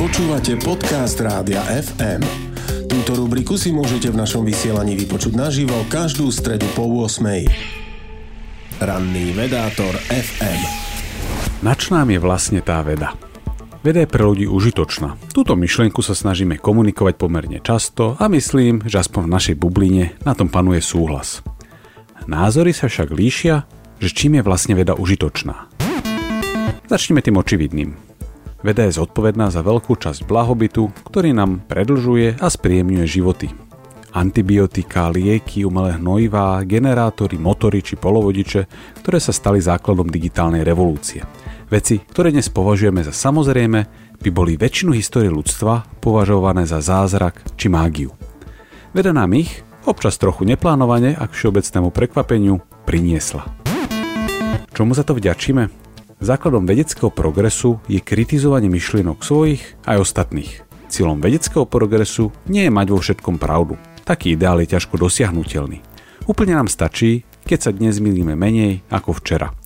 Počúvate podcast Rádia FM. Túto rubriku si môžete v našom vysielaní vypočuť naživo každú stredu po 8. Ranný vedátor FM. Na čo nám je vlastne tá veda? Veda je pre ľudí užitočná. Túto myšlienku sa snažíme komunikovať pomerne často a myslím, že aspoň v našej bubline na tom panuje súhlas. Názory sa však líšia, že čím je vlastne veda užitočná. Začneme tým očividným. Veda je zodpovedná za veľkú časť blahobytu, ktorý nám predlžuje a spríjemňuje životy. Antibiotika, lieky, umelé hnojivá, generátory, motory či polovodiče, ktoré sa stali základom digitálnej revolúcie – Veci, ktoré dnes považujeme za samozrejme, by boli väčšinu histórie ľudstva považované za zázrak či mágiu. Veda nám ich, občas trochu neplánovane a k všeobecnému prekvapeniu, priniesla. Čomu za to vďačíme? Základom vedeckého progresu je kritizovanie myšlienok svojich aj ostatných. Cílom vedeckého progresu nie je mať vo všetkom pravdu. Taký ideál je ťažko dosiahnutelný. Úplne nám stačí, keď sa dnes milíme menej ako včera –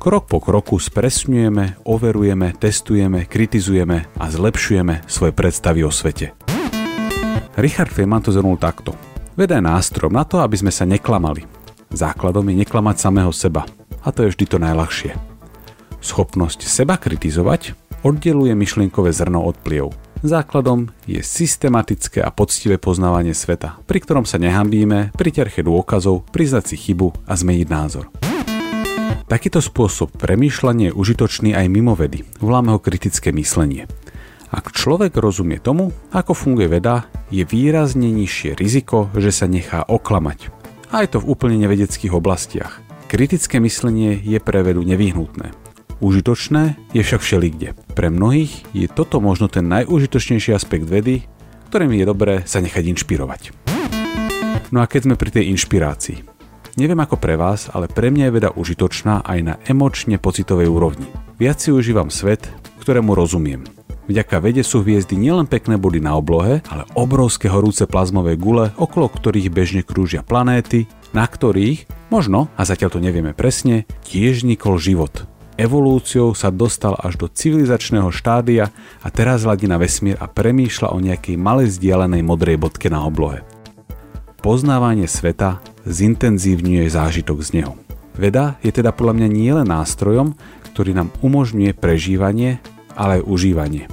Krok po kroku spresňujeme, overujeme, testujeme, kritizujeme a zlepšujeme svoje predstavy o svete. Richard Feynman to zhrnul takto. Veda je nástrojom na to, aby sme sa neklamali. Základom je neklamať samého seba. A to je vždy to najľahšie. Schopnosť seba kritizovať oddeluje myšlienkové zrno od pliev. Základom je systematické a poctivé poznávanie sveta, pri ktorom sa nehambíme, pri ťarche dôkazov, priznať si chybu a zmeniť názor. Takýto spôsob premýšľania je užitočný aj mimo vedy. Voláme ho kritické myslenie. Ak človek rozumie tomu, ako funguje veda, je výrazne nižšie riziko, že sa nechá oklamať. Aj to v úplne nevedeckých oblastiach. Kritické myslenie je pre vedu nevyhnutné. Užitočné je však všelikde. Pre mnohých je toto možno ten najužitočnejší aspekt vedy, ktorým je dobré sa nechať inšpirovať. No a keď sme pri tej inšpirácii. Neviem ako pre vás, ale pre mňa je veda užitočná aj na emočne pocitovej úrovni. Viac si užívam svet, ktorému rozumiem. Vďaka vede sú hviezdy nielen pekné body na oblohe, ale obrovské horúce plazmové gule, okolo ktorých bežne krúžia planéty, na ktorých, možno, a zatiaľ to nevieme presne, tiež vznikol život. Evolúciou sa dostal až do civilizačného štádia a teraz hľadí na vesmír a premýšľa o nejakej malej vzdialenej modrej bodke na oblohe. Poznávanie sveta zintenzívňuje zážitok z neho. Veda je teda podľa mňa nielen nástrojom, ktorý nám umožňuje prežívanie, ale aj užívanie.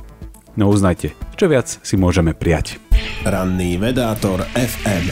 No uznajte, čo viac si môžeme prijať. Ranný vedátor FM